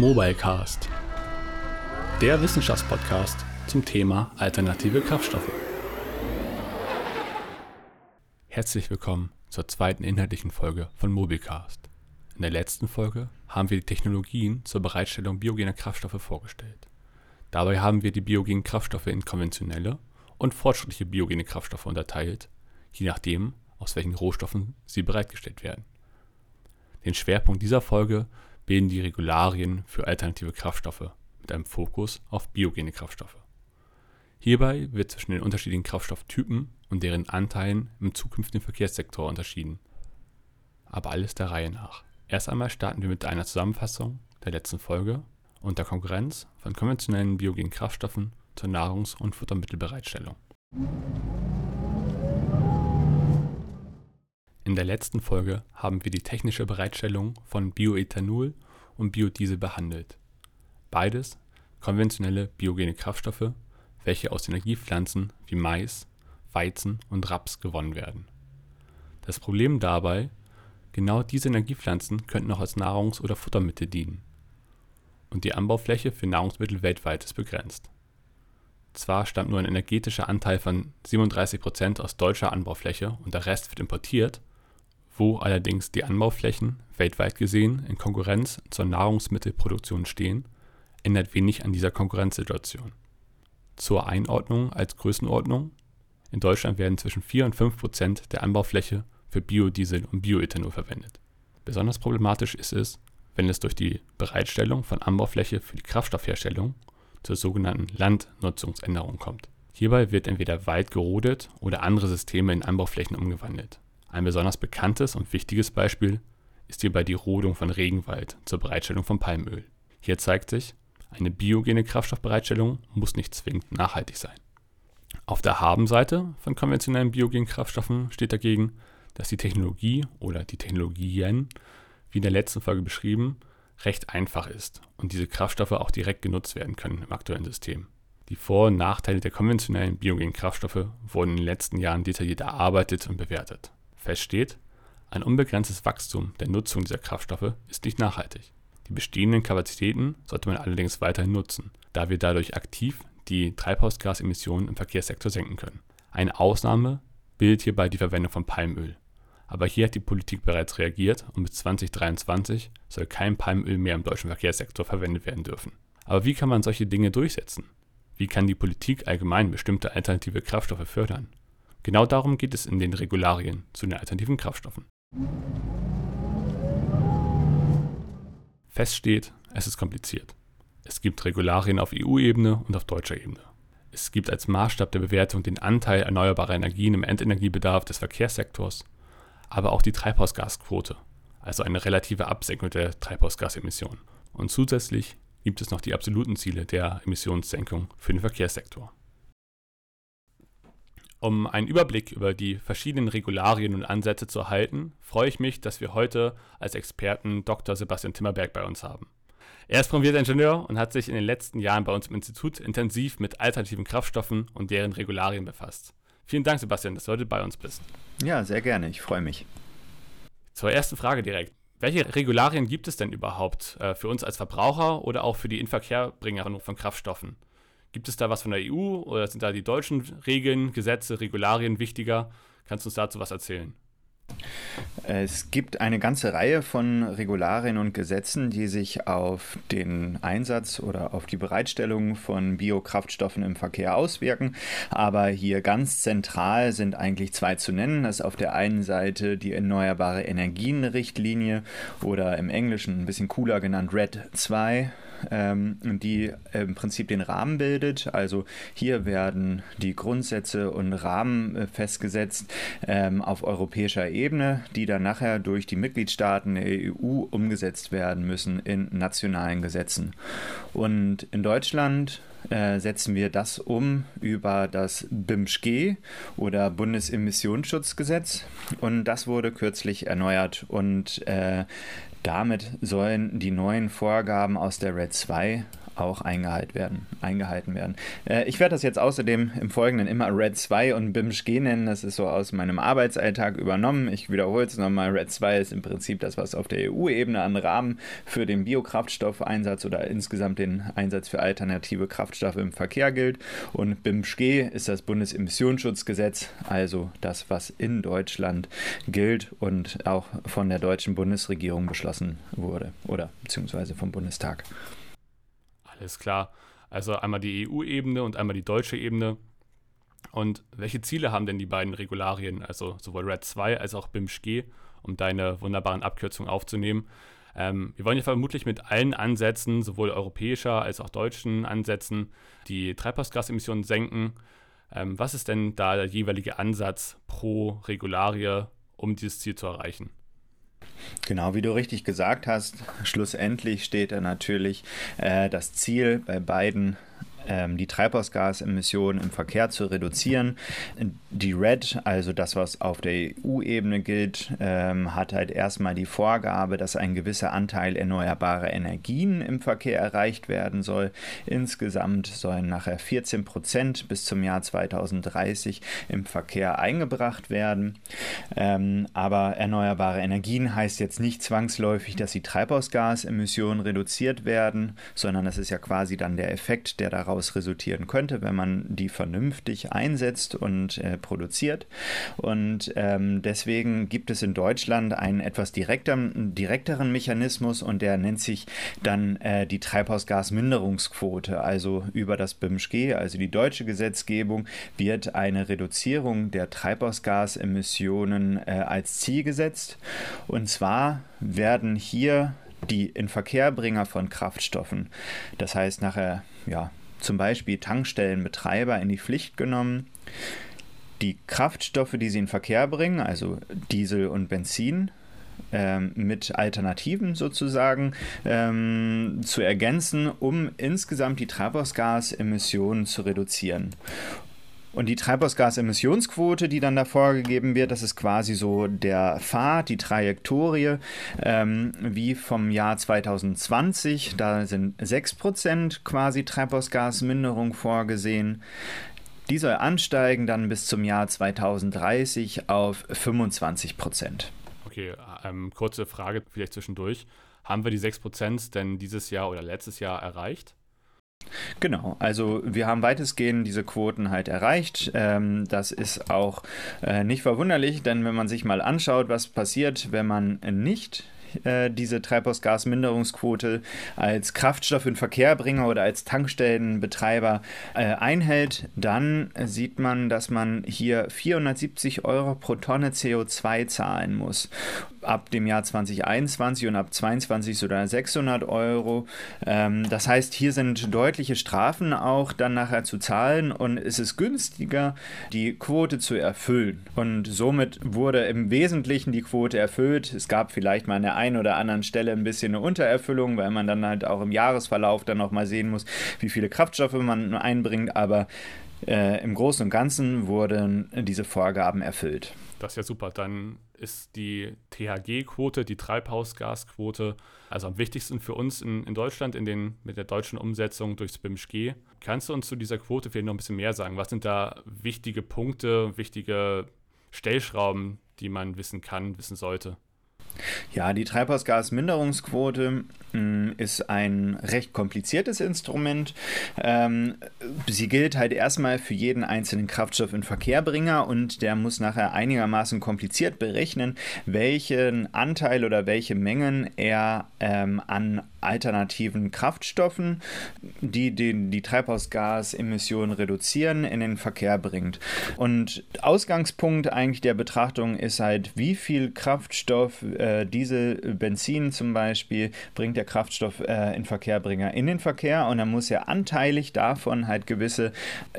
Mobilecast, der Wissenschaftspodcast zum Thema alternative Kraftstoffe. Herzlich willkommen zur zweiten inhaltlichen Folge von Mobilecast. In der letzten Folge haben wir die Technologien zur Bereitstellung biogener Kraftstoffe vorgestellt. Dabei haben wir die biogenen Kraftstoffe in konventionelle und fortschrittliche biogene Kraftstoffe unterteilt, je nachdem, aus welchen Rohstoffen sie bereitgestellt werden. Den Schwerpunkt dieser Folge bilden die Regularien für alternative Kraftstoffe mit einem Fokus auf biogene Kraftstoffe. Hierbei wird zwischen den unterschiedlichen Kraftstofftypen und deren Anteilen im zukünftigen Verkehrssektor unterschieden. Aber alles der Reihe nach. Erst einmal starten wir mit einer Zusammenfassung der letzten Folge und der Konkurrenz von konventionellen biogenen Kraftstoffen zur Nahrungs- und Futtermittelbereitstellung. In der letzten Folge haben wir die technische Bereitstellung von Bioethanol und Biodiesel behandelt. Beides konventionelle biogene Kraftstoffe, welche aus Energiepflanzen wie Mais, Weizen und Raps gewonnen werden. Das Problem dabei, genau diese Energiepflanzen könnten auch als Nahrungs- oder Futtermittel dienen. Und die Anbaufläche für Nahrungsmittel weltweit ist begrenzt. Zwar stammt nur ein energetischer Anteil von 37% aus deutscher Anbaufläche und der Rest wird importiert, wo allerdings die Anbauflächen weltweit gesehen in Konkurrenz zur Nahrungsmittelproduktion stehen, ändert wenig an dieser Konkurrenzsituation. Zur Einordnung als Größenordnung: In Deutschland werden zwischen 4 und 5 Prozent der Anbaufläche für Biodiesel und Bioethanol verwendet. Besonders problematisch ist es, wenn es durch die Bereitstellung von Anbaufläche für die Kraftstoffherstellung zur sogenannten Landnutzungsänderung kommt. Hierbei wird entweder Wald gerodet oder andere Systeme in Anbauflächen umgewandelt ein besonders bekanntes und wichtiges Beispiel ist hierbei die Rodung von Regenwald zur Bereitstellung von Palmöl. Hier zeigt sich, eine biogene Kraftstoffbereitstellung muss nicht zwingend nachhaltig sein. Auf der Habenseite von konventionellen biogenen Kraftstoffen steht dagegen, dass die Technologie oder die Technologien, wie in der letzten Folge beschrieben, recht einfach ist und diese Kraftstoffe auch direkt genutzt werden können im aktuellen System. Die Vor- und Nachteile der konventionellen biogenen Kraftstoffe wurden in den letzten Jahren detailliert erarbeitet und bewertet. Fest steht, ein unbegrenztes Wachstum der Nutzung dieser Kraftstoffe ist nicht nachhaltig. Die bestehenden Kapazitäten sollte man allerdings weiterhin nutzen, da wir dadurch aktiv die Treibhausgasemissionen im Verkehrssektor senken können. Eine Ausnahme bildet hierbei die Verwendung von Palmöl. Aber hier hat die Politik bereits reagiert und bis 2023 soll kein Palmöl mehr im deutschen Verkehrssektor verwendet werden dürfen. Aber wie kann man solche Dinge durchsetzen? Wie kann die Politik allgemein bestimmte alternative Kraftstoffe fördern? Genau darum geht es in den Regularien zu den alternativen Kraftstoffen. Fest steht, es ist kompliziert. Es gibt Regularien auf EU-Ebene und auf deutscher Ebene. Es gibt als Maßstab der Bewertung den Anteil erneuerbarer Energien im Endenergiebedarf des Verkehrssektors, aber auch die Treibhausgasquote, also eine relative Absenkung der Treibhausgasemissionen. Und zusätzlich gibt es noch die absoluten Ziele der Emissionssenkung für den Verkehrssektor. Um einen Überblick über die verschiedenen Regularien und Ansätze zu erhalten, freue ich mich, dass wir heute als Experten Dr. Sebastian Timmerberg bei uns haben. Er ist promovierter Ingenieur und hat sich in den letzten Jahren bei uns im Institut intensiv mit alternativen Kraftstoffen und deren Regularien befasst. Vielen Dank, Sebastian, dass du heute bei uns bist. Ja, sehr gerne. Ich freue mich. Zur ersten Frage direkt. Welche Regularien gibt es denn überhaupt äh, für uns als Verbraucher oder auch für die Inverkehrbringer von Kraftstoffen? Gibt es da was von der EU oder sind da die deutschen Regeln, Gesetze, Regularien wichtiger? Kannst du uns dazu was erzählen? Es gibt eine ganze Reihe von Regularien und Gesetzen, die sich auf den Einsatz oder auf die Bereitstellung von Biokraftstoffen im Verkehr auswirken. Aber hier ganz zentral sind eigentlich zwei zu nennen. Das ist auf der einen Seite die Erneuerbare Energien-Richtlinie oder im Englischen ein bisschen cooler genannt RED 2 ähm, die im Prinzip den Rahmen bildet. Also hier werden die Grundsätze und Rahmen äh, festgesetzt ähm, auf europäischer Ebene, die dann nachher durch die Mitgliedstaaten der EU umgesetzt werden müssen in nationalen Gesetzen. Und in Deutschland äh, setzen wir das um über das BIMSCG oder Bundesemissionsschutzgesetz und das wurde kürzlich erneuert und äh, damit sollen die neuen Vorgaben aus der RED 2 auch eingehalten werden. Eingehalten werden. Äh, ich werde das jetzt außerdem im Folgenden immer Red 2 und BIMSCH nennen. Das ist so aus meinem Arbeitsalltag übernommen. Ich wiederhole es nochmal. Red 2 ist im Prinzip das, was auf der EU-Ebene an Rahmen für den Biokraftstoffeinsatz oder insgesamt den Einsatz für alternative Kraftstoffe im Verkehr gilt. Und BIMSCH ist das Bundesemissionsschutzgesetz, also das, was in Deutschland gilt und auch von der deutschen Bundesregierung beschlossen wurde oder beziehungsweise vom Bundestag. Alles klar. Also einmal die EU-Ebene und einmal die deutsche Ebene. Und welche Ziele haben denn die beiden Regularien, also sowohl RED 2 als auch BIMSCH, um deine wunderbaren Abkürzungen aufzunehmen? Ähm, wir wollen ja vermutlich mit allen Ansätzen, sowohl europäischer als auch deutschen Ansätzen, die Treibhausgasemissionen senken. Ähm, was ist denn da der jeweilige Ansatz pro Regularie, um dieses Ziel zu erreichen? Genau, wie du richtig gesagt hast, schlussendlich steht da natürlich äh, das Ziel bei beiden die Treibhausgasemissionen im Verkehr zu reduzieren. Die RED, also das, was auf der EU-Ebene gilt, ähm, hat halt erstmal die Vorgabe, dass ein gewisser Anteil erneuerbarer Energien im Verkehr erreicht werden soll. Insgesamt sollen nachher 14 Prozent bis zum Jahr 2030 im Verkehr eingebracht werden. Ähm, aber erneuerbare Energien heißt jetzt nicht zwangsläufig, dass die Treibhausgasemissionen reduziert werden, sondern es ist ja quasi dann der Effekt, der daraus daraus resultieren könnte, wenn man die vernünftig einsetzt und äh, produziert. Und ähm, deswegen gibt es in Deutschland einen etwas direkter, direkteren Mechanismus und der nennt sich dann äh, die Treibhausgasminderungsquote. Also über das BIMSG, also die deutsche Gesetzgebung, wird eine Reduzierung der Treibhausgasemissionen äh, als Ziel gesetzt. Und zwar werden hier die Inverkehrbringer von Kraftstoffen, das heißt nachher ja, zum Beispiel Tankstellenbetreiber in die Pflicht genommen, die Kraftstoffe, die sie in Verkehr bringen, also Diesel und Benzin, ähm, mit Alternativen sozusagen ähm, zu ergänzen, um insgesamt die Treibhausgasemissionen zu reduzieren. Und die Treibhausgasemissionsquote, die dann da vorgegeben wird, das ist quasi so der Pfad, die Trajektorie, ähm, wie vom Jahr 2020. Da sind 6% quasi Treibhausgasminderung vorgesehen. Die soll ansteigen dann bis zum Jahr 2030 auf 25% Okay, ähm, kurze Frage vielleicht zwischendurch. Haben wir die 6% denn dieses Jahr oder letztes Jahr erreicht? Genau, also wir haben weitestgehend diese Quoten halt erreicht. Ähm, das ist auch äh, nicht verwunderlich, denn wenn man sich mal anschaut, was passiert, wenn man nicht äh, diese Treibhausgasminderungsquote als Kraftstoff in Verkehrbringer oder als Tankstellenbetreiber äh, einhält, dann sieht man, dass man hier 470 Euro pro Tonne CO2 zahlen muss ab dem Jahr 2021 und ab 2022 sogar 600 Euro. Ähm, das heißt, hier sind deutliche Strafen auch dann nachher zu zahlen und es ist günstiger, die Quote zu erfüllen. Und somit wurde im Wesentlichen die Quote erfüllt. Es gab vielleicht mal an der einen oder anderen Stelle ein bisschen eine Untererfüllung, weil man dann halt auch im Jahresverlauf dann nochmal sehen muss, wie viele Kraftstoffe man einbringt. Aber äh, im Großen und Ganzen wurden diese Vorgaben erfüllt. Das ist ja super. Dann ist die THG-Quote, die Treibhausgasquote, also am wichtigsten für uns in, in Deutschland in den, mit der deutschen Umsetzung durchs BIMSG. Kannst du uns zu dieser Quote vielleicht noch ein bisschen mehr sagen? Was sind da wichtige Punkte, wichtige Stellschrauben, die man wissen kann, wissen sollte? Ja, die Treibhausgasminderungsquote hm, ist ein recht kompliziertes Instrument. Ähm, sie gilt halt erstmal für jeden einzelnen Kraftstoff in Verkehrbringer und der muss nachher einigermaßen kompliziert berechnen, welchen Anteil oder welche Mengen er ähm, an alternativen Kraftstoffen, die die, die Treibhausgasemissionen reduzieren, in den Verkehr bringt. Und Ausgangspunkt eigentlich der Betrachtung ist halt, wie viel Kraftstoff, äh, Diesel, Benzin zum Beispiel, bringt der Kraftstoff äh, in Verkehrbringer in den Verkehr und dann muss er anteilig davon halt gewisse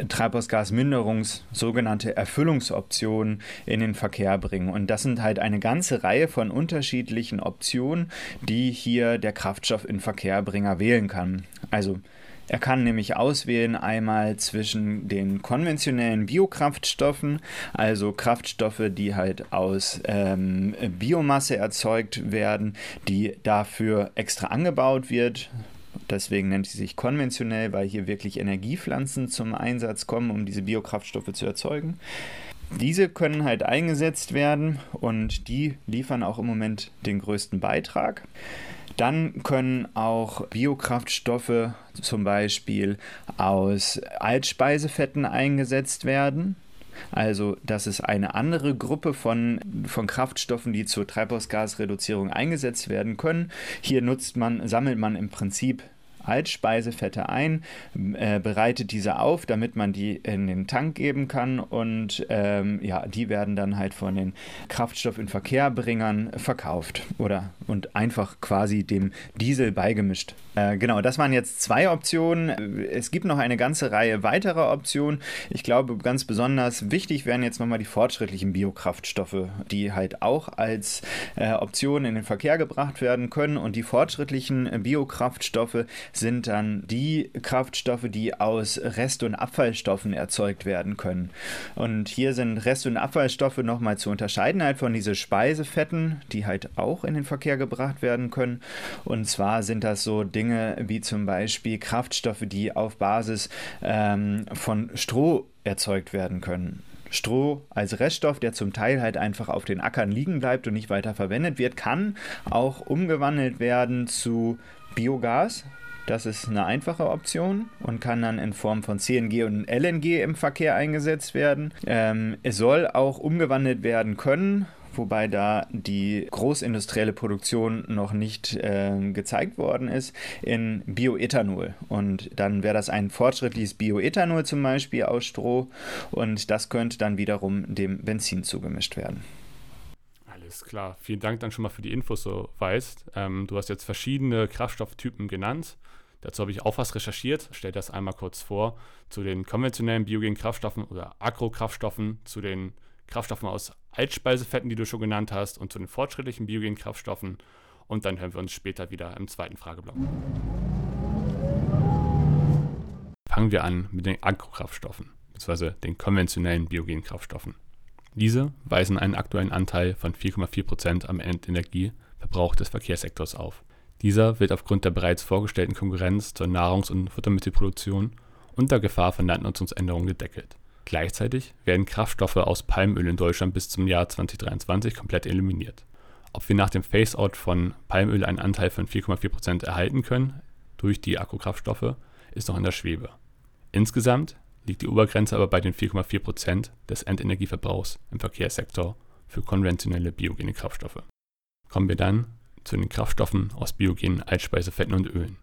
Treibhausgasminderungs, sogenannte Erfüllungsoptionen in den Verkehr bringen. Und das sind halt eine ganze Reihe von unterschiedlichen Optionen, die hier der Kraftstoff in Verkehrbringer wählen kann. Also er kann nämlich auswählen einmal zwischen den konventionellen Biokraftstoffen, also Kraftstoffe, die halt aus ähm, Biomasse erzeugt werden, die dafür extra angebaut wird, Deswegen nennt sie sich konventionell, weil hier wirklich Energiepflanzen zum Einsatz kommen, um diese Biokraftstoffe zu erzeugen. Diese können halt eingesetzt werden und die liefern auch im Moment den größten Beitrag. Dann können auch Biokraftstoffe zum Beispiel aus Altspeisefetten eingesetzt werden. Also das ist eine andere Gruppe von, von Kraftstoffen, die zur Treibhausgasreduzierung eingesetzt werden können. Hier nutzt man, sammelt man im Prinzip Altspeisefette ein, äh, bereitet diese auf, damit man die in den Tank geben kann und ähm, ja, die werden dann halt von den Kraftstoff- in Verkehrbringern verkauft oder und einfach quasi dem Diesel beigemischt. Äh, genau, das waren jetzt zwei Optionen. Es gibt noch eine ganze Reihe weiterer Optionen. Ich glaube, ganz besonders wichtig wären jetzt nochmal die fortschrittlichen Biokraftstoffe, die halt auch als äh, Option in den Verkehr gebracht werden können und die fortschrittlichen Biokraftstoffe sind dann die Kraftstoffe, die aus Rest- und Abfallstoffen erzeugt werden können. Und hier sind Rest- und Abfallstoffe nochmal zu unterscheiden halt von diesen Speisefetten, die halt auch in den Verkehr gebracht werden können. Und zwar sind das so Dinge wie zum Beispiel Kraftstoffe, die auf Basis ähm, von Stroh erzeugt werden können. Stroh als Reststoff, der zum Teil halt einfach auf den Ackern liegen bleibt und nicht weiter verwendet wird, kann auch umgewandelt werden zu Biogas, das ist eine einfache Option und kann dann in Form von CNG und LNG im Verkehr eingesetzt werden. Ähm, es soll auch umgewandelt werden können wobei da die großindustrielle Produktion noch nicht äh, gezeigt worden ist, in Bioethanol. Und dann wäre das ein fortschrittliches Bioethanol zum Beispiel aus Stroh und das könnte dann wiederum dem Benzin zugemischt werden. Alles klar. Vielen Dank dann schon mal für die Infos, so weißt. Ähm, du hast jetzt verschiedene Kraftstofftypen genannt. Dazu habe ich auch was recherchiert, stelle das einmal kurz vor, zu den konventionellen biogenen Kraftstoffen oder Agrokraftstoffen, zu den Kraftstoffen aus Altspeisefetten, die du schon genannt hast, und zu den fortschrittlichen biogenen Kraftstoffen. Und dann hören wir uns später wieder im zweiten Frageblock. Fangen wir an mit den Agrokraftstoffen, beziehungsweise den konventionellen biogenen Kraftstoffen. Diese weisen einen aktuellen Anteil von 4,4% am Endenergieverbrauch des Verkehrssektors auf. Dieser wird aufgrund der bereits vorgestellten Konkurrenz zur Nahrungs und Futtermittelproduktion und der Gefahr von Landnutzungsänderungen gedeckelt. Gleichzeitig werden Kraftstoffe aus Palmöl in Deutschland bis zum Jahr 2023 komplett eliminiert. Ob wir nach dem Phase-out von Palmöl einen Anteil von 4,4% erhalten können durch die Akkokraftstoffe, ist noch in der Schwebe. Insgesamt liegt die Obergrenze aber bei den 4,4% des Endenergieverbrauchs im Verkehrssektor für konventionelle biogene Kraftstoffe. Kommen wir dann zu den Kraftstoffen aus biogenen Altspeisefetten und Ölen.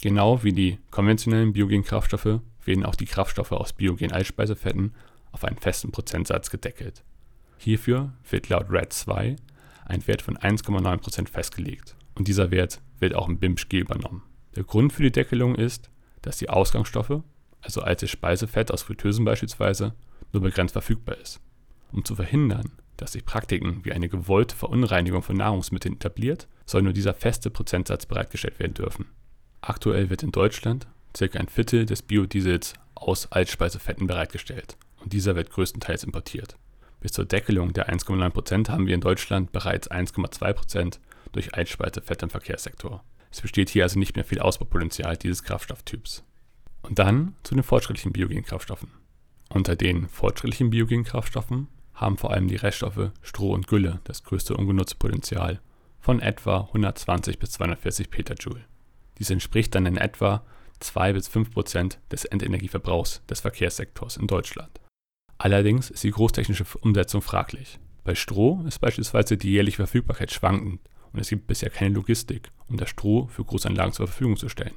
Genau wie die konventionellen biogenen Kraftstoffe werden auch die Kraftstoffe aus biogenen Altspeisefetten auf einen festen Prozentsatz gedeckelt. Hierfür wird laut RED 2 ein Wert von 1,9% festgelegt und dieser Wert wird auch im BIMSCG übernommen. Der Grund für die Deckelung ist, dass die Ausgangsstoffe, also altes Speisefett aus Fritteusen beispielsweise, nur begrenzt verfügbar ist. Um zu verhindern, dass sich Praktiken wie eine gewollte Verunreinigung von Nahrungsmitteln etabliert, soll nur dieser feste Prozentsatz bereitgestellt werden dürfen. Aktuell wird in Deutschland ca. ein Viertel des Biodiesels aus Altspeisefetten bereitgestellt und dieser wird größtenteils importiert. Bis zur Deckelung der 1,9% haben wir in Deutschland bereits 1,2% durch Altspeisefett im Verkehrssektor. Es besteht hier also nicht mehr viel Ausbaupotenzial dieses Kraftstofftyps. Und dann zu den fortschrittlichen biogenen Kraftstoffen. Unter den fortschrittlichen biogenen Kraftstoffen haben vor allem die Reststoffe Stroh und Gülle das größte ungenutzte Potenzial von etwa 120 bis 240 Petajoule. Dies entspricht dann in etwa 2 bis 5 Prozent des Endenergieverbrauchs des Verkehrssektors in Deutschland. Allerdings ist die großtechnische Umsetzung fraglich. Bei Stroh ist beispielsweise die jährliche Verfügbarkeit schwankend und es gibt bisher keine Logistik, um das Stroh für Großanlagen zur Verfügung zu stellen.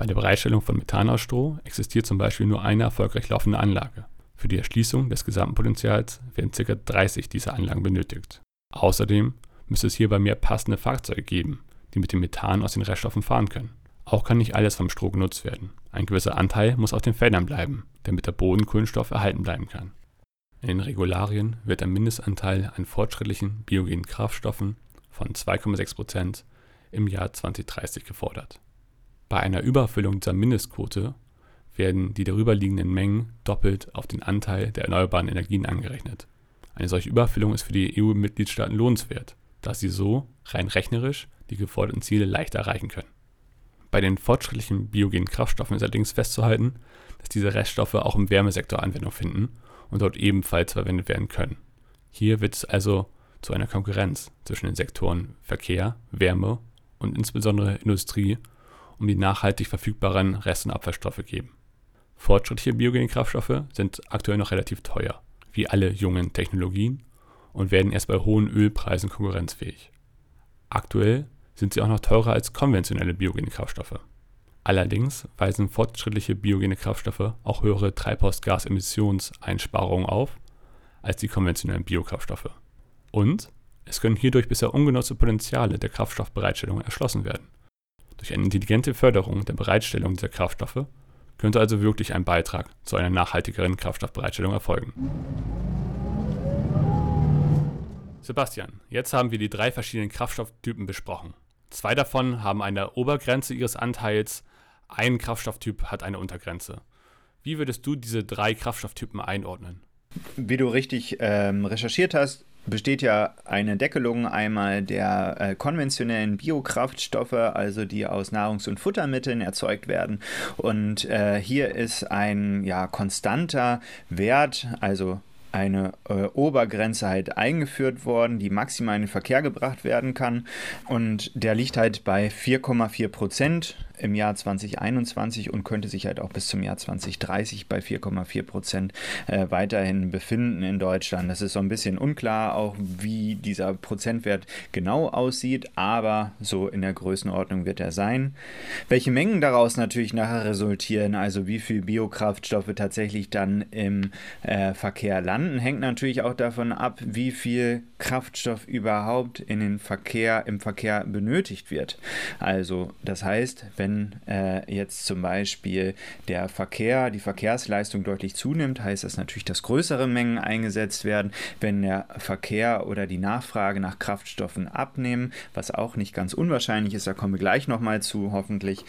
Bei der Bereitstellung von Methan aus Stroh existiert zum Beispiel nur eine erfolgreich laufende Anlage. Für die Erschließung des gesamten Potenzials werden ca. 30 dieser Anlagen benötigt. Außerdem müsste es hierbei mehr passende Fahrzeuge geben, die mit dem Methan aus den Reststoffen fahren können. Auch kann nicht alles vom Stroh genutzt werden. Ein gewisser Anteil muss auf den Feldern bleiben, damit der Bodenkohlenstoff erhalten bleiben kann. In den Regularien wird ein Mindestanteil an fortschrittlichen biogenen Kraftstoffen von 2,6% im Jahr 2030 gefordert. Bei einer Übererfüllung dieser Mindestquote werden die darüberliegenden Mengen doppelt auf den Anteil der erneuerbaren Energien angerechnet. Eine solche Überfüllung ist für die EU-Mitgliedstaaten lohnenswert, da sie so rein rechnerisch die geforderten Ziele leicht erreichen können. Bei den fortschrittlichen biogenen Kraftstoffen ist allerdings festzuhalten, dass diese Reststoffe auch im Wärmesektor Anwendung finden und dort ebenfalls verwendet werden können. Hier wird es also zu einer Konkurrenz zwischen den Sektoren Verkehr, Wärme und insbesondere Industrie um die nachhaltig verfügbaren Rest- und Abfallstoffe geben. Fortschrittliche biogene Kraftstoffe sind aktuell noch relativ teuer, wie alle jungen Technologien, und werden erst bei hohen Ölpreisen konkurrenzfähig. Aktuell sind sie auch noch teurer als konventionelle biogene Kraftstoffe. Allerdings weisen fortschrittliche biogene Kraftstoffe auch höhere Treibhausgasemissionseinsparungen auf als die konventionellen Biokraftstoffe. Und es können hierdurch bisher ungenutzte Potenziale der Kraftstoffbereitstellung erschlossen werden. Durch eine intelligente Förderung der Bereitstellung dieser Kraftstoffe könnte also wirklich ein Beitrag zu einer nachhaltigeren Kraftstoffbereitstellung erfolgen. Sebastian, jetzt haben wir die drei verschiedenen Kraftstofftypen besprochen. Zwei davon haben eine Obergrenze ihres Anteils, ein Kraftstofftyp hat eine Untergrenze. Wie würdest du diese drei Kraftstofftypen einordnen? Wie du richtig ähm, recherchiert hast, besteht ja eine Deckelung einmal der äh, konventionellen Biokraftstoffe, also die aus Nahrungs- und Futtermitteln erzeugt werden. Und äh, hier ist ein ja, konstanter Wert, also eine äh, Obergrenze halt eingeführt worden, die maximal in den Verkehr gebracht werden kann. Und der liegt halt bei 4,4 Prozent im Jahr 2021 und könnte sich halt auch bis zum Jahr 2030 bei 4,4 Prozent äh, weiterhin befinden in Deutschland. Das ist so ein bisschen unklar, auch wie dieser Prozentwert genau aussieht, aber so in der Größenordnung wird er sein. Welche Mengen daraus natürlich nachher resultieren, also wie viel Biokraftstoffe tatsächlich dann im äh, Verkehr landen, hängt natürlich auch davon ab, wie viel Kraftstoff überhaupt in den Verkehr, im Verkehr benötigt wird. Also das heißt, wenn äh, jetzt zum Beispiel der Verkehr, die Verkehrsleistung deutlich zunimmt, heißt das natürlich, dass größere Mengen eingesetzt werden. Wenn der Verkehr oder die Nachfrage nach Kraftstoffen abnehmen, was auch nicht ganz unwahrscheinlich ist, da kommen wir gleich nochmal zu, hoffentlich,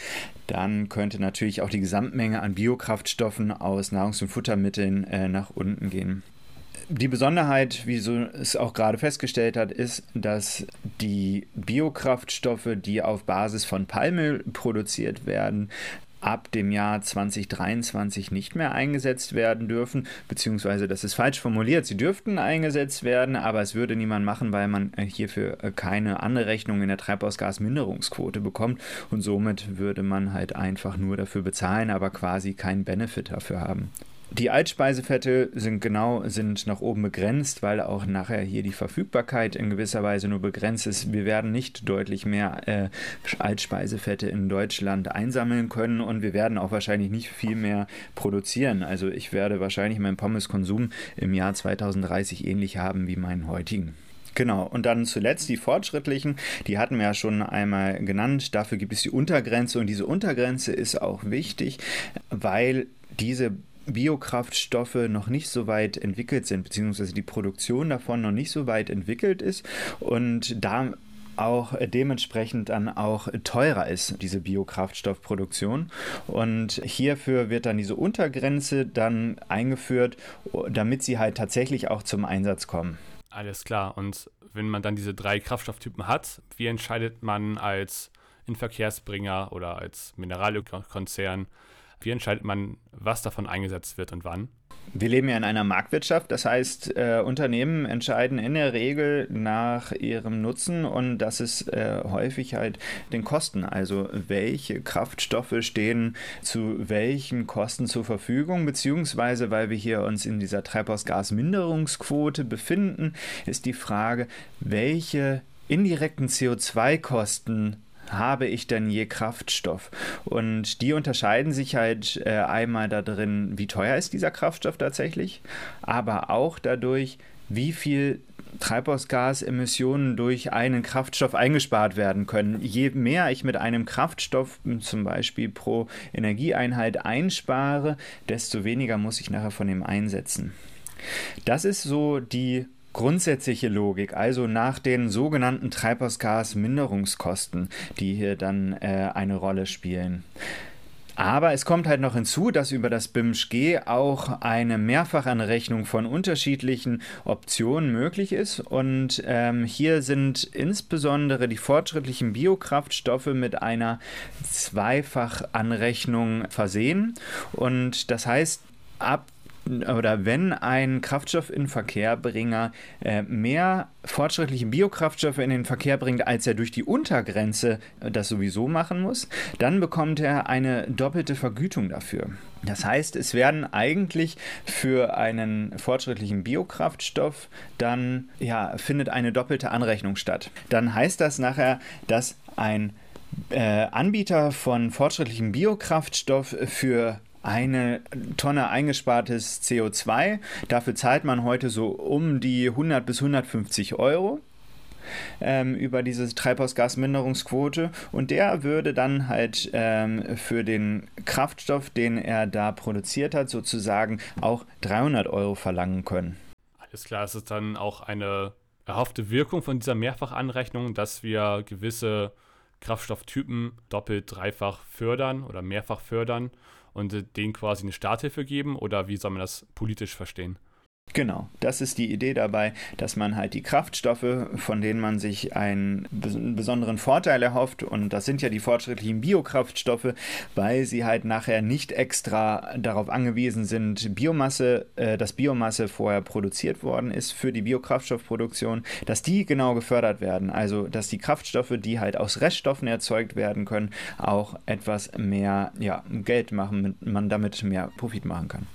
dann könnte natürlich auch die Gesamtmenge an Biokraftstoffen aus Nahrungs- und Futtermitteln äh, nach unten gehen die Besonderheit, wie so es auch gerade festgestellt hat, ist, dass die Biokraftstoffe, die auf Basis von Palmöl produziert werden, ab dem Jahr 2023 nicht mehr eingesetzt werden dürfen, beziehungsweise das ist falsch formuliert. Sie dürften eingesetzt werden, aber es würde niemand machen, weil man hierfür keine Anrechnung in der Treibhausgasminderungsquote bekommt und somit würde man halt einfach nur dafür bezahlen, aber quasi keinen Benefit dafür haben. Die Altspeisefette sind genau sind nach oben begrenzt, weil auch nachher hier die Verfügbarkeit in gewisser Weise nur begrenzt ist. Wir werden nicht deutlich mehr äh, Altspeisefette in Deutschland einsammeln können und wir werden auch wahrscheinlich nicht viel mehr produzieren. Also ich werde wahrscheinlich meinen Pommeskonsum im Jahr 2030 ähnlich haben wie meinen heutigen. Genau, und dann zuletzt die fortschrittlichen, die hatten wir ja schon einmal genannt. Dafür gibt es die Untergrenze und diese Untergrenze ist auch wichtig, weil diese Biokraftstoffe noch nicht so weit entwickelt sind, beziehungsweise die Produktion davon noch nicht so weit entwickelt ist und da auch dementsprechend dann auch teurer ist, diese Biokraftstoffproduktion. Und hierfür wird dann diese Untergrenze dann eingeführt, damit sie halt tatsächlich auch zum Einsatz kommen. Alles klar. Und wenn man dann diese drei Kraftstofftypen hat, wie entscheidet man als Inverkehrsbringer oder als Mineralölkonzern, wie entscheidet man, was davon eingesetzt wird und wann? Wir leben ja in einer Marktwirtschaft, das heißt, äh, Unternehmen entscheiden in der Regel nach ihrem Nutzen und das ist äh, häufig halt den Kosten. Also welche Kraftstoffe stehen zu welchen Kosten zur Verfügung, beziehungsweise weil wir hier uns in dieser Treibhausgasminderungsquote befinden, ist die Frage, welche indirekten CO2-Kosten habe ich denn je Kraftstoff? Und die unterscheiden sich halt äh, einmal da drin, wie teuer ist dieser Kraftstoff tatsächlich, aber auch dadurch, wie viel Treibhausgasemissionen durch einen Kraftstoff eingespart werden können. Je mehr ich mit einem Kraftstoff zum Beispiel pro Energieeinheit einspare, desto weniger muss ich nachher von dem einsetzen. Das ist so die grundsätzliche Logik, also nach den sogenannten Treibhausgasminderungskosten, die hier dann äh, eine Rolle spielen. Aber es kommt halt noch hinzu, dass über das BIMSCH auch eine Mehrfachanrechnung von unterschiedlichen Optionen möglich ist. Und ähm, hier sind insbesondere die fortschrittlichen Biokraftstoffe mit einer Zweifachanrechnung versehen. Und das heißt, ab oder wenn ein Kraftstoff in Verkehrbringer äh, mehr fortschrittliche Biokraftstoffe in den Verkehr bringt, als er durch die Untergrenze das sowieso machen muss, dann bekommt er eine doppelte Vergütung dafür. Das heißt, es werden eigentlich für einen fortschrittlichen Biokraftstoff dann ja findet eine doppelte Anrechnung statt. Dann heißt das nachher, dass ein äh, Anbieter von fortschrittlichem Biokraftstoff für eine Tonne eingespartes CO2. Dafür zahlt man heute so um die 100 bis 150 Euro. Ähm, über diese Treibhausgasminderungsquote und der würde dann halt ähm, für den Kraftstoff, den er da produziert hat, sozusagen auch 300 Euro verlangen können. Alles klar, es ist dann auch eine erhoffte Wirkung von dieser Mehrfachanrechnung, dass wir gewisse Kraftstofftypen doppelt, dreifach fördern oder mehrfach fördern und äh, denen quasi eine Starthilfe geben oder wie soll man das politisch verstehen? Genau, das ist die Idee dabei, dass man halt die Kraftstoffe, von denen man sich einen besonderen Vorteil erhofft, und das sind ja die fortschrittlichen Biokraftstoffe, weil sie halt nachher nicht extra darauf angewiesen sind, Biomasse, äh, dass Biomasse vorher produziert worden ist für die Biokraftstoffproduktion, dass die genau gefördert werden. Also, dass die Kraftstoffe, die halt aus Reststoffen erzeugt werden können, auch etwas mehr ja, Geld machen, man damit mehr Profit machen kann.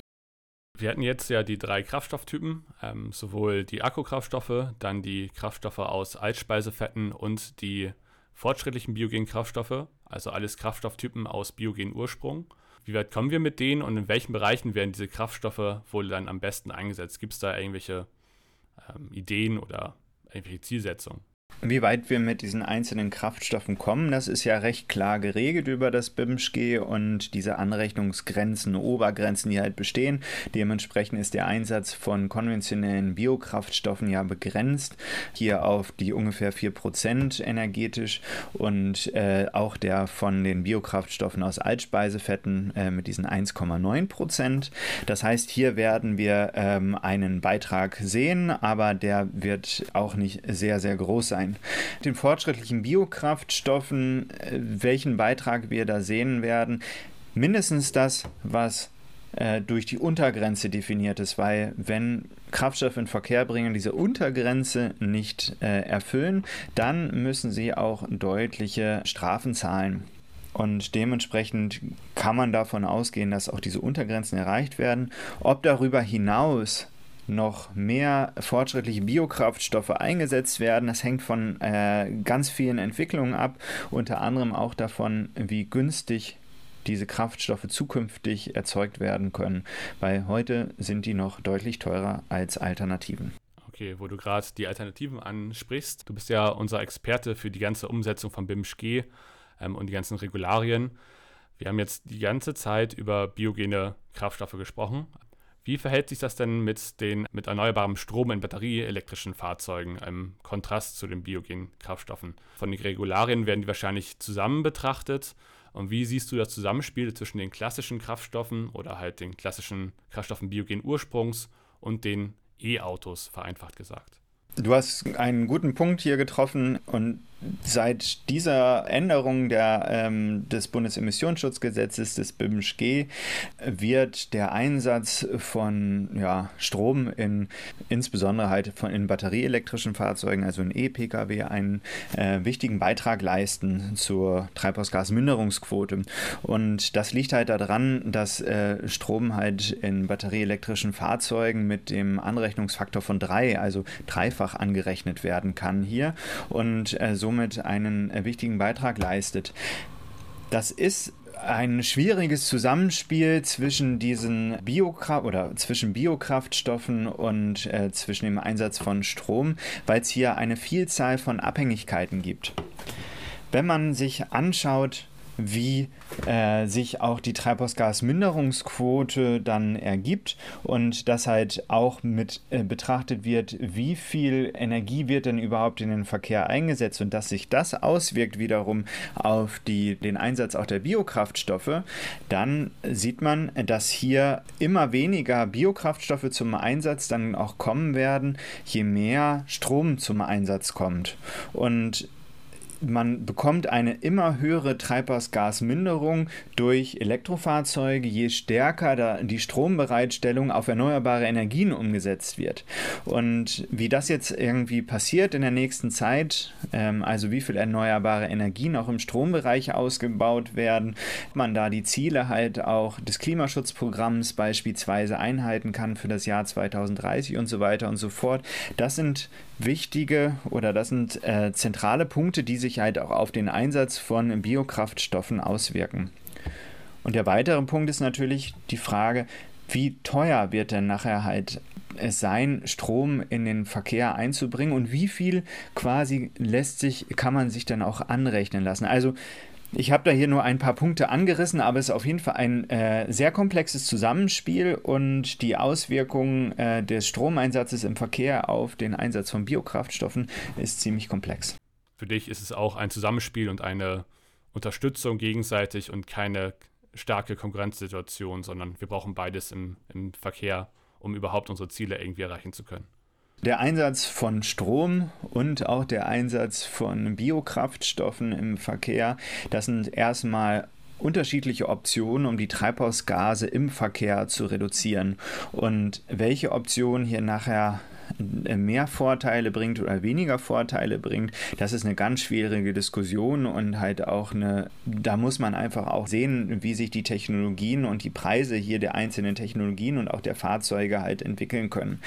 Wir hatten jetzt ja die drei Kraftstofftypen, ähm, sowohl die Akkokraftstoffe, dann die Kraftstoffe aus Altspeisefetten und die fortschrittlichen biogenen Kraftstoffe, also alles Kraftstofftypen aus biogenen Ursprung. Wie weit kommen wir mit denen und in welchen Bereichen werden diese Kraftstoffe wohl dann am besten eingesetzt? Gibt es da irgendwelche ähm, Ideen oder irgendwelche Zielsetzungen? Wie weit wir mit diesen einzelnen Kraftstoffen kommen, das ist ja recht klar geregelt über das BIMSCG und diese Anrechnungsgrenzen, Obergrenzen, die halt bestehen. Dementsprechend ist der Einsatz von konventionellen Biokraftstoffen ja begrenzt, hier auf die ungefähr 4% energetisch und äh, auch der von den Biokraftstoffen aus Altspeisefetten äh, mit diesen 1,9%. Das heißt, hier werden wir ähm, einen Beitrag sehen, aber der wird auch nicht sehr, sehr groß sein sein. Den fortschrittlichen Biokraftstoffen, äh, welchen Beitrag wir da sehen werden, mindestens das, was äh, durch die Untergrenze definiert ist, weil wenn Kraftstoffe in Verkehr bringen, diese Untergrenze nicht äh, erfüllen, dann müssen sie auch deutliche Strafen zahlen. Und dementsprechend kann man davon ausgehen, dass auch diese Untergrenzen erreicht werden. Ob darüber hinaus noch mehr fortschrittliche Biokraftstoffe eingesetzt werden. Das hängt von äh, ganz vielen Entwicklungen ab, unter anderem auch davon, wie günstig diese Kraftstoffe zukünftig erzeugt werden können, weil heute sind die noch deutlich teurer als Alternativen. Okay, wo du gerade die Alternativen ansprichst, du bist ja unser Experte für die ganze Umsetzung von BIMSCG ähm, und die ganzen Regularien. Wir haben jetzt die ganze Zeit über biogene Kraftstoffe gesprochen, wie verhält sich das denn mit den mit erneuerbarem Strom in batterieelektrischen Fahrzeugen im Kontrast zu den biogenen Kraftstoffen? Von den Regularien werden die wahrscheinlich zusammen betrachtet. Und wie siehst du das Zusammenspiel zwischen den klassischen Kraftstoffen oder halt den klassischen Kraftstoffen biogenen Ursprungs und den E-Autos, vereinfacht gesagt? Du hast einen guten Punkt hier getroffen und seit dieser Änderung der, ähm, des Bundesemissionsschutzgesetzes, des BIMSCG, wird der Einsatz von ja, Strom in insbesondere halt von in batterieelektrischen Fahrzeugen, also in E-Pkw, einen äh, wichtigen Beitrag leisten zur Treibhausgasminderungsquote. Und das liegt halt daran, dass äh, Strom halt in batterieelektrischen Fahrzeugen mit dem Anrechnungsfaktor von drei, also dreifach angerechnet werden kann hier. Und äh, somit somit einen äh, wichtigen Beitrag leistet. Das ist ein schwieriges Zusammenspiel zwischen diesen Biokraft oder zwischen Biokraftstoffen und äh, zwischen dem Einsatz von Strom, weil es hier eine Vielzahl von Abhängigkeiten gibt. Wenn man sich anschaut, wie äh, sich auch die Treibhausgasminderungsquote dann ergibt und dass halt auch mit äh, betrachtet wird, wie viel Energie wird denn überhaupt in den Verkehr eingesetzt und dass sich das auswirkt wiederum auf die, den Einsatz auch der Biokraftstoffe, dann sieht man, dass hier immer weniger Biokraftstoffe zum Einsatz dann auch kommen werden, je mehr Strom zum Einsatz kommt. Und man bekommt eine immer höhere Treibhausgasminderung durch Elektrofahrzeuge, je stärker die Strombereitstellung auf erneuerbare Energien umgesetzt wird. Und wie das jetzt irgendwie passiert in der nächsten Zeit, ähm, also wie viel erneuerbare Energien auch im Strombereich ausgebaut werden, man da die Ziele halt auch des Klimaschutzprogramms beispielsweise einhalten kann für das Jahr 2030 und so weiter und so fort, das sind wichtige oder das sind äh, zentrale Punkte, die sich halt auch auf den Einsatz von Biokraftstoffen auswirken. Und der weitere Punkt ist natürlich die Frage, wie teuer wird denn nachher halt es sein, Strom in den Verkehr einzubringen und wie viel quasi lässt sich, kann man sich dann auch anrechnen lassen. Also ich habe da hier nur ein paar Punkte angerissen, aber es ist auf jeden Fall ein äh, sehr komplexes Zusammenspiel und die Auswirkungen äh, des Stromeinsatzes im Verkehr auf den Einsatz von Biokraftstoffen ist ziemlich komplex. Für dich ist es auch ein Zusammenspiel und eine Unterstützung gegenseitig und keine starke Konkurrenzsituation, sondern wir brauchen beides im, im Verkehr, um überhaupt unsere Ziele irgendwie erreichen zu können. Der Einsatz von Strom und auch der Einsatz von Biokraftstoffen im Verkehr, das sind erstmal unterschiedliche Optionen, um die Treibhausgase im Verkehr zu reduzieren. Und welche Option hier nachher mehr Vorteile bringt oder weniger Vorteile bringt, das ist eine ganz schwierige Diskussion und halt auch eine, da muss man einfach auch sehen, wie sich die Technologien und die Preise hier der einzelnen Technologien und auch der Fahrzeuge halt entwickeln können.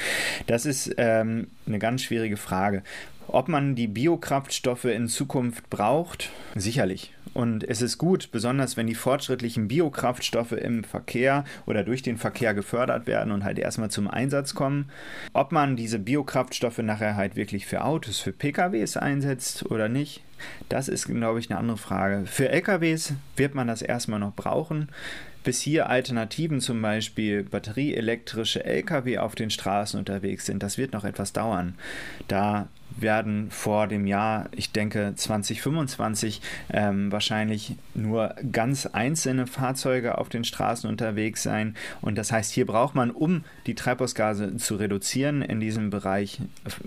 Das ist ähm, eine ganz schwierige Frage. Ob man die Biokraftstoffe in Zukunft braucht, sicherlich. Und es ist gut, besonders wenn die fortschrittlichen Biokraftstoffe im Verkehr oder durch den Verkehr gefördert werden und halt erstmal zum Einsatz kommen. Ob man diese Biokraftstoffe nachher halt wirklich für Autos, für PKWs einsetzt oder nicht, das ist, glaube ich, eine andere Frage. Für LKWs wird man das erstmal noch brauchen bis hier Alternativen, zum Beispiel batterieelektrische Lkw auf den Straßen unterwegs sind, das wird noch etwas dauern. Da werden vor dem Jahr, ich denke 2025, ähm, wahrscheinlich nur ganz einzelne Fahrzeuge auf den Straßen unterwegs sein. Und das heißt, hier braucht man, um die Treibhausgase zu reduzieren, in diesem Bereich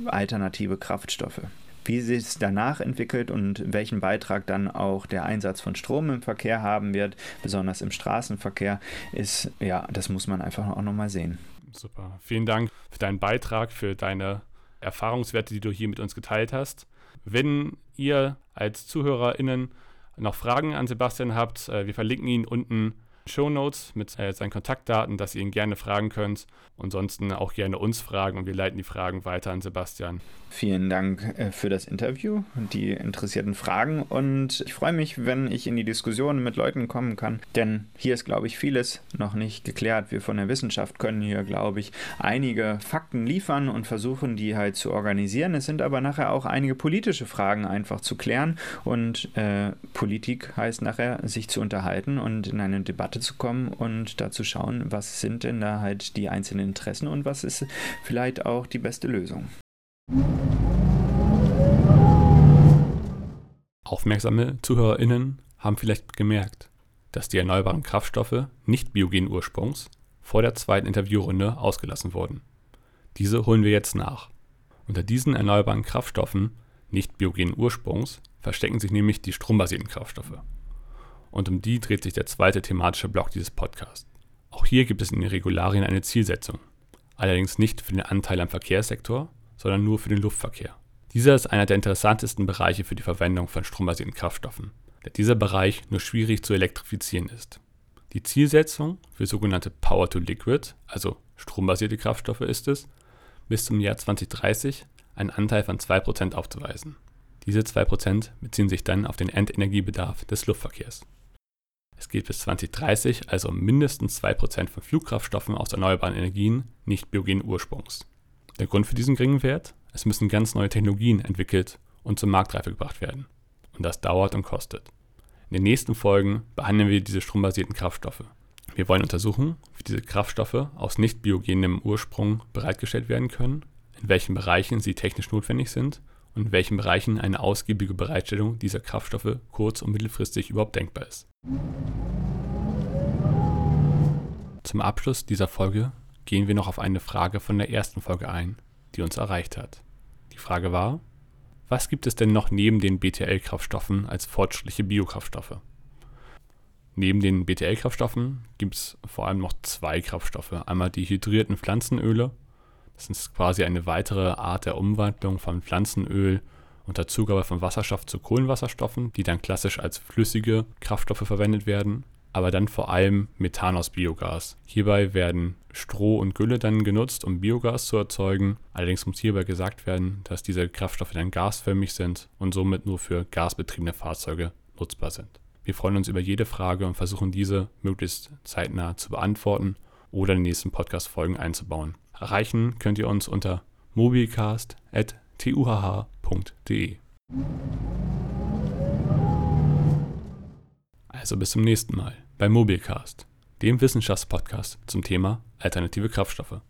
alternative Kraftstoffe. Wie sich es danach entwickelt und welchen Beitrag dann auch der Einsatz von Strom im Verkehr haben wird, besonders im Straßenverkehr, ist, ja, das muss man einfach auch nochmal sehen. Super. Vielen Dank für deinen Beitrag, für deine Erfahrungswerte, die du hier mit uns geteilt hast. Wenn ihr als ZuhörerInnen noch Fragen an Sebastian habt, äh, wir verlinken ihn unten Show Notes mit äh, seinen Kontaktdaten, dass ihr ihn gerne fragen könnt. Ansonsten auch gerne uns fragen und wir leiten die Fragen weiter an Sebastian. Vielen Dank äh, für das Interview und die interessierten Fragen und ich freue mich, wenn ich in die Diskussion mit Leuten kommen kann, denn hier ist, glaube ich, vieles noch nicht geklärt. Wir von der Wissenschaft können hier, glaube ich, einige Fakten liefern und versuchen, die halt zu organisieren. Es sind aber nachher auch einige politische Fragen einfach zu klären und äh, Politik heißt nachher, sich zu unterhalten und in eine Debatte zu kommen und da zu schauen, was sind denn da halt die einzelnen Interessen und was ist vielleicht auch die beste Lösung. Aufmerksame ZuhörerInnen haben vielleicht gemerkt, dass die erneuerbaren Kraftstoffe nicht biogenen Ursprungs vor der zweiten Interviewrunde ausgelassen wurden. Diese holen wir jetzt nach. Unter diesen erneuerbaren Kraftstoffen nicht biogenen Ursprungs verstecken sich nämlich die strombasierten Kraftstoffe. Und um die dreht sich der zweite thematische Block dieses Podcasts. Auch hier gibt es in den Regularien eine Zielsetzung, allerdings nicht für den Anteil am Verkehrssektor, sondern nur für den Luftverkehr. Dieser ist einer der interessantesten Bereiche für die Verwendung von strombasierten Kraftstoffen, da dieser Bereich nur schwierig zu elektrifizieren ist. Die Zielsetzung für sogenannte Power-to-Liquid, also strombasierte Kraftstoffe, ist es, bis zum Jahr 2030 einen Anteil von 2% aufzuweisen. Diese 2% beziehen sich dann auf den Endenergiebedarf des Luftverkehrs. Es geht bis 2030 also um mindestens 2% von Flugkraftstoffen aus erneuerbaren Energien nicht biogenen Ursprungs. Der Grund für diesen geringen Wert? Es müssen ganz neue Technologien entwickelt und zur Marktreife gebracht werden. Und das dauert und kostet. In den nächsten Folgen behandeln wir diese strombasierten Kraftstoffe. Wir wollen untersuchen, wie diese Kraftstoffe aus nicht biogenem Ursprung bereitgestellt werden können, in welchen Bereichen sie technisch notwendig sind und in welchen Bereichen eine ausgiebige Bereitstellung dieser Kraftstoffe kurz- und mittelfristig überhaupt denkbar ist. Zum Abschluss dieser Folge gehen wir noch auf eine Frage von der ersten Folge ein, die uns erreicht hat. Die Frage war, was gibt es denn noch neben den BTL-Kraftstoffen als fortschrittliche Biokraftstoffe? Neben den BTL-Kraftstoffen gibt es vor allem noch zwei Kraftstoffe. Einmal die hydrierten Pflanzenöle. Das ist quasi eine weitere Art der Umwandlung von Pflanzenöl unter Zugabe von Wasserstoff zu Kohlenwasserstoffen, die dann klassisch als flüssige Kraftstoffe verwendet werden aber dann vor allem Methan aus Biogas. Hierbei werden Stroh und Gülle dann genutzt, um Biogas zu erzeugen. Allerdings muss hierbei gesagt werden, dass diese Kraftstoffe dann gasförmig sind und somit nur für gasbetriebene Fahrzeuge nutzbar sind. Wir freuen uns über jede Frage und versuchen diese möglichst zeitnah zu beantworten oder in den nächsten Podcast-Folgen einzubauen. Erreichen könnt ihr uns unter mobilcast.tuhh.de. Also bis zum nächsten Mal bei Mobilcast, dem Wissenschaftspodcast zum Thema alternative Kraftstoffe.